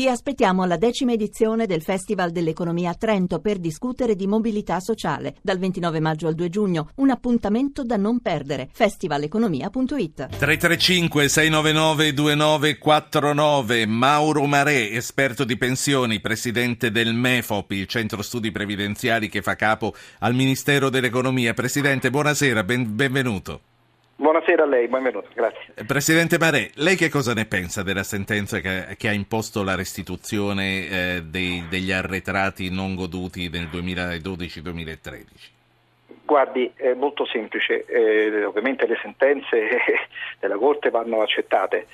Vi aspettiamo alla decima edizione del Festival dell'Economia a Trento per discutere di mobilità sociale dal 29 maggio al 2 giugno. Un appuntamento da non perdere. festivaleconomia.it 335 699 2949 Mauro Marè, esperto di pensioni, presidente del MEFOP, il centro studi previdenziali che fa capo al Ministero dell'Economia. Presidente, buonasera, ben, benvenuto. Buonasera a lei, benvenuto, grazie. Eh, Presidente Marè, lei che cosa ne pensa della sentenza che, che ha imposto la restituzione eh, dei, degli arretrati non goduti nel 2012-2013? Guardi, è molto semplice, eh, ovviamente le sentenze della Corte vanno accettate.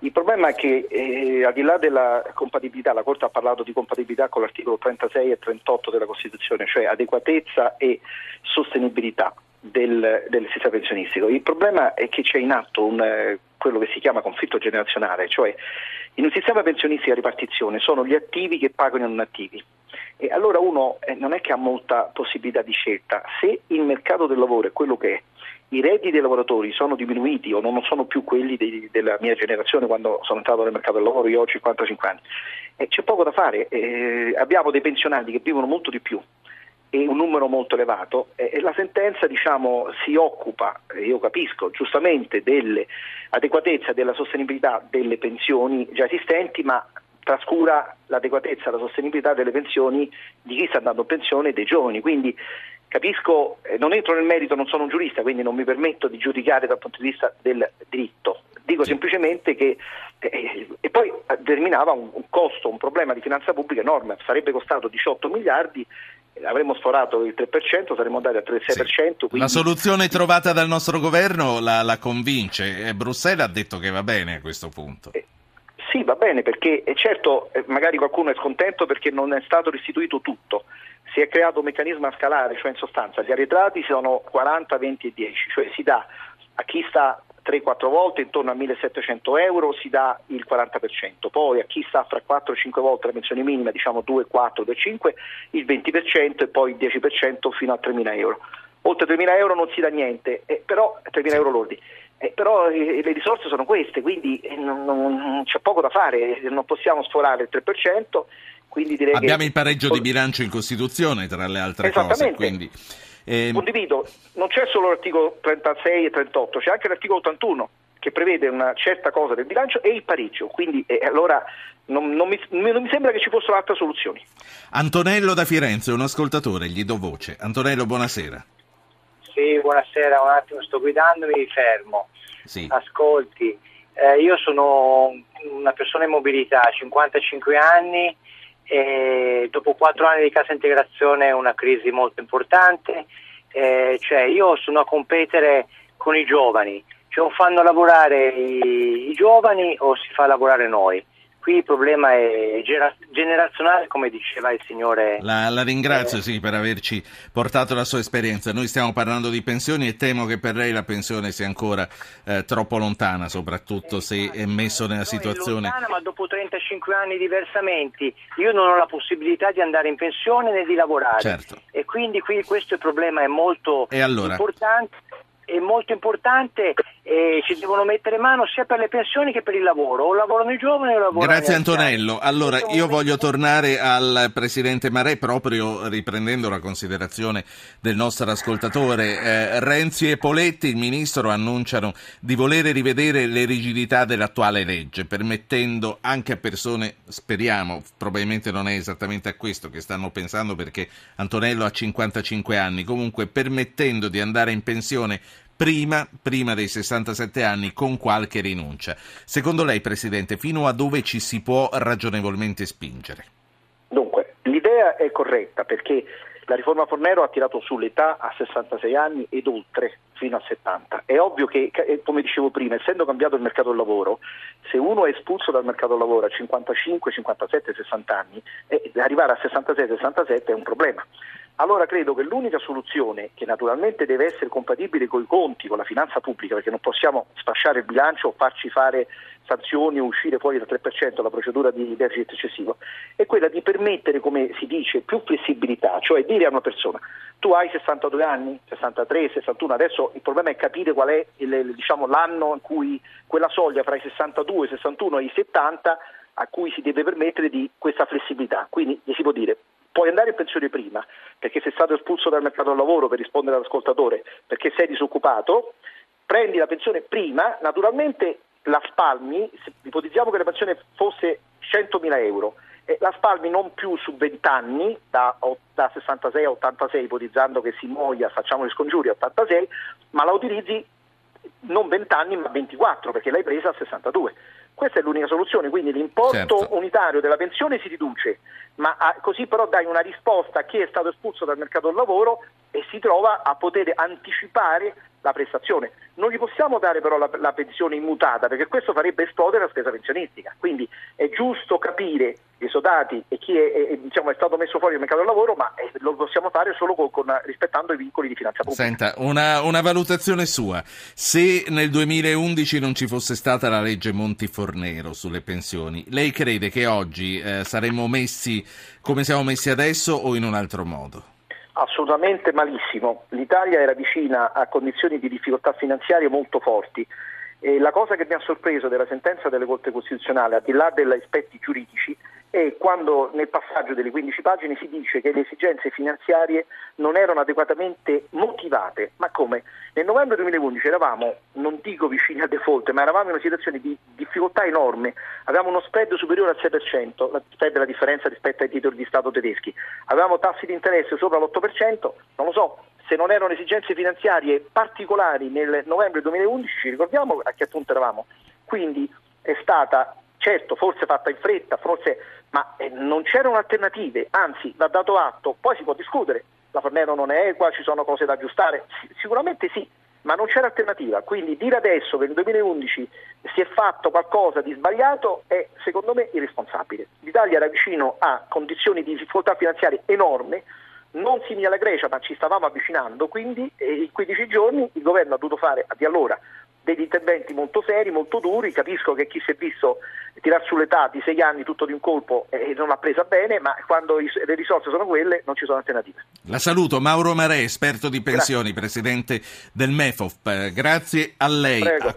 Il problema è che eh, al di là della compatibilità, la Corte ha parlato di compatibilità con l'articolo 36 e 38 della Costituzione, cioè adeguatezza e sostenibilità del, del sistema pensionistico. Il problema è che c'è in atto un, eh, quello che si chiama conflitto generazionale, cioè in un sistema pensionistico a ripartizione sono gli attivi che pagano i non attivi. E allora uno eh, non è che ha molta possibilità di scelta. Se il mercato del lavoro è quello che è, i redditi dei lavoratori sono diminuiti o non sono più quelli dei, della mia generazione quando sono entrato nel mercato del lavoro, io ho 55 anni, e c'è poco da fare. Eh, abbiamo dei pensionati che vivono molto di più e un numero molto elevato e la sentenza diciamo, si occupa, io capisco, giustamente dell'adeguatezza e della sostenibilità delle pensioni già esistenti, ma trascura l'adeguatezza e la sostenibilità delle pensioni di chi sta andando in pensione e dei giovani. Quindi capisco, eh, non entro nel merito, non sono un giurista, quindi non mi permetto di giudicare dal punto di vista del diritto. Dico semplicemente che eh, e poi determinava un, un costo, un problema di finanza pubblica enorme, sarebbe costato 18 miliardi avremmo sforato il 3%, saremmo andati al 3,6%. Sì. Quindi... La soluzione trovata dal nostro governo la, la convince Bruxelles ha detto che va bene a questo punto. Eh, sì, va bene perché certo eh, magari qualcuno è scontento perché non è stato restituito tutto. Si è creato un meccanismo a scalare, cioè in sostanza gli arretrati sono 40, 20 e 10, cioè si dà a chi sta 3-4 volte intorno a 1700 euro si dà il 40%, poi a chi sta fra 4-5 volte la pensione minima, diciamo 2, 4, 2, 5, il 20% e poi il 10% fino a 3.000 euro. Oltre 3.000 euro non si dà niente, eh, però 3.000 euro lordi. Eh, però eh, le risorse sono queste, quindi eh, non, non, c'è poco da fare, non possiamo sforare il 3%. Abbiamo il pareggio di bilancio in Costituzione, tra le altre cose. Quindi... Eh, Condivido, non c'è solo l'articolo 36 e 38, c'è anche l'articolo 81 che prevede una certa cosa del bilancio e il pareggio, quindi eh, allora non, non, mi, non, mi, sembra che ci fossero altre soluzioni. Antonello da Firenze, un ascoltatore, gli do voce. Antonello, buonasera. Sì, buonasera, un attimo sto guidando, mi fermo. Sì. Ascolti, eh, io sono una persona in mobilità, 55 anni, e dopo quattro anni di cassa integrazione è una crisi molto importante, eh, cioè io sono a competere con i giovani, cioè o fanno lavorare i, i giovani o si fa lavorare noi qui il problema è generazionale, come diceva il signore. La, la ringrazio eh. sì, per averci portato la sua esperienza. Noi stiamo parlando di pensioni e temo che per lei la pensione sia ancora eh, troppo lontana, soprattutto eh, se è messo nella situazione. È lontana, ma dopo 35 anni di versamenti io non ho la possibilità di andare in pensione né di lavorare. Certo. E quindi qui questo problema è molto allora? importante è molto importante e ci devono mettere mano sia per le pensioni che per il lavoro. O lavorano i giovani o lavorano Grazie Antonello. Allora io voglio tornare al Presidente Marè proprio riprendendo la considerazione del nostro ascoltatore. Eh, Renzi e Poletti, il Ministro, annunciano di volere rivedere le rigidità dell'attuale legge, permettendo anche a persone, speriamo, probabilmente non è esattamente a questo che stanno pensando perché Antonello ha 55 anni, comunque permettendo di andare in pensione prima, prima dei 67 anni con qualche rinuncia. Secondo lei, Presidente, fino a dove ci si può ragionevolmente spingere? Dunque, l'idea è corretta perché la riforma Fornero ha tirato sull'età a 66 anni ed oltre fino a 70. È ovvio che, eh, come dicevo prima, essendo cambiato il mercato del lavoro, se uno è espulso dal mercato del lavoro a 55, 57, 60 anni, eh, arrivare a 66, 67 è un problema. Allora credo che l'unica soluzione, che naturalmente deve essere compatibile con i conti, con la finanza pubblica, perché non possiamo sfasciare il bilancio o farci fare sanzioni o uscire fuori dal 3% la procedura di deficit eccessivo, è quella di permettere, come si dice, più flessibilità, cioè dire a una persona tu hai 62 anni, 63, 61, adesso il problema è capire qual è il, diciamo, l'anno in cui quella soglia fra i 62, 61 e i 70 a cui si deve permettere di questa flessibilità. Quindi gli si può dire puoi andare in pensione prima perché sei stato espulso dal mercato del lavoro per rispondere all'ascoltatore, perché sei disoccupato, prendi la pensione prima, naturalmente la spalmi, ipotizziamo che la pensione fosse 100.000 euro, e la spalmi non più su 20 anni, da, da 66 a 86, ipotizzando che si muoia, facciamo gli scongiuri a 86, ma la utilizzi non 20 anni ma 24 perché l'hai presa a 62. Questa è l'unica soluzione, quindi l'importo certo. unitario della pensione si riduce, ma a, così però dai una risposta a chi è stato espulso dal mercato del lavoro e si trova a poter anticipare la prestazione. Non gli possiamo dare però la, la, pensione immutata perché questo farebbe esplodere la spesa pensionistica. Quindi è giusto capire gli esodati e chi è, è, diciamo, è stato messo fuori dal mercato del lavoro, ma eh, lo possiamo fare solo con, con, rispettando i vincoli di finanza pubblica. Senta, una, una, valutazione sua. Se nel 2011 non ci fosse stata la legge Monti-Fornero sulle pensioni, lei crede che oggi eh, saremmo messi come siamo messi adesso o in un altro modo? Assolutamente malissimo. L'Italia era vicina a condizioni di difficoltà finanziarie molto forti. E la cosa che mi ha sorpreso della sentenza delle Corte Costituzionali, al di là degli aspetti giuridici, e quando nel passaggio delle 15 pagine si dice che le esigenze finanziarie non erano adeguatamente motivate. Ma come? Nel novembre 2011 eravamo, non dico vicini al default, ma eravamo in una situazione di difficoltà enorme. Avevamo uno spread superiore al 6%, la spread è la differenza rispetto ai titoli di Stato tedeschi. Avevamo tassi di interesse sopra l'8%, non lo so, se non erano esigenze finanziarie particolari nel novembre 2011, ci ricordiamo a che appunto eravamo. Quindi è stata certo forse fatta in fretta, forse, ma eh, non c'erano alternative, anzi va dato atto, poi si può discutere, la Fornero non è equa, ci sono cose da aggiustare, sicuramente sì, ma non c'era alternativa, quindi dire adesso che nel 2011 si è fatto qualcosa di sbagliato è secondo me irresponsabile. L'Italia era vicino a condizioni di difficoltà finanziarie enorme, non simili alla Grecia, ma ci stavamo avvicinando, quindi eh, in 15 giorni il governo ha dovuto fare di allora degli interventi molto seri, molto duri, capisco che chi si è visto tirare sull'età di sei anni tutto di un colpo e non l'ha presa bene, ma quando le risorse sono quelle non ci sono alternative. La saluto, Mauro Marè, esperto di pensioni, Grazie. presidente del MEFOF. Grazie a lei. Prego.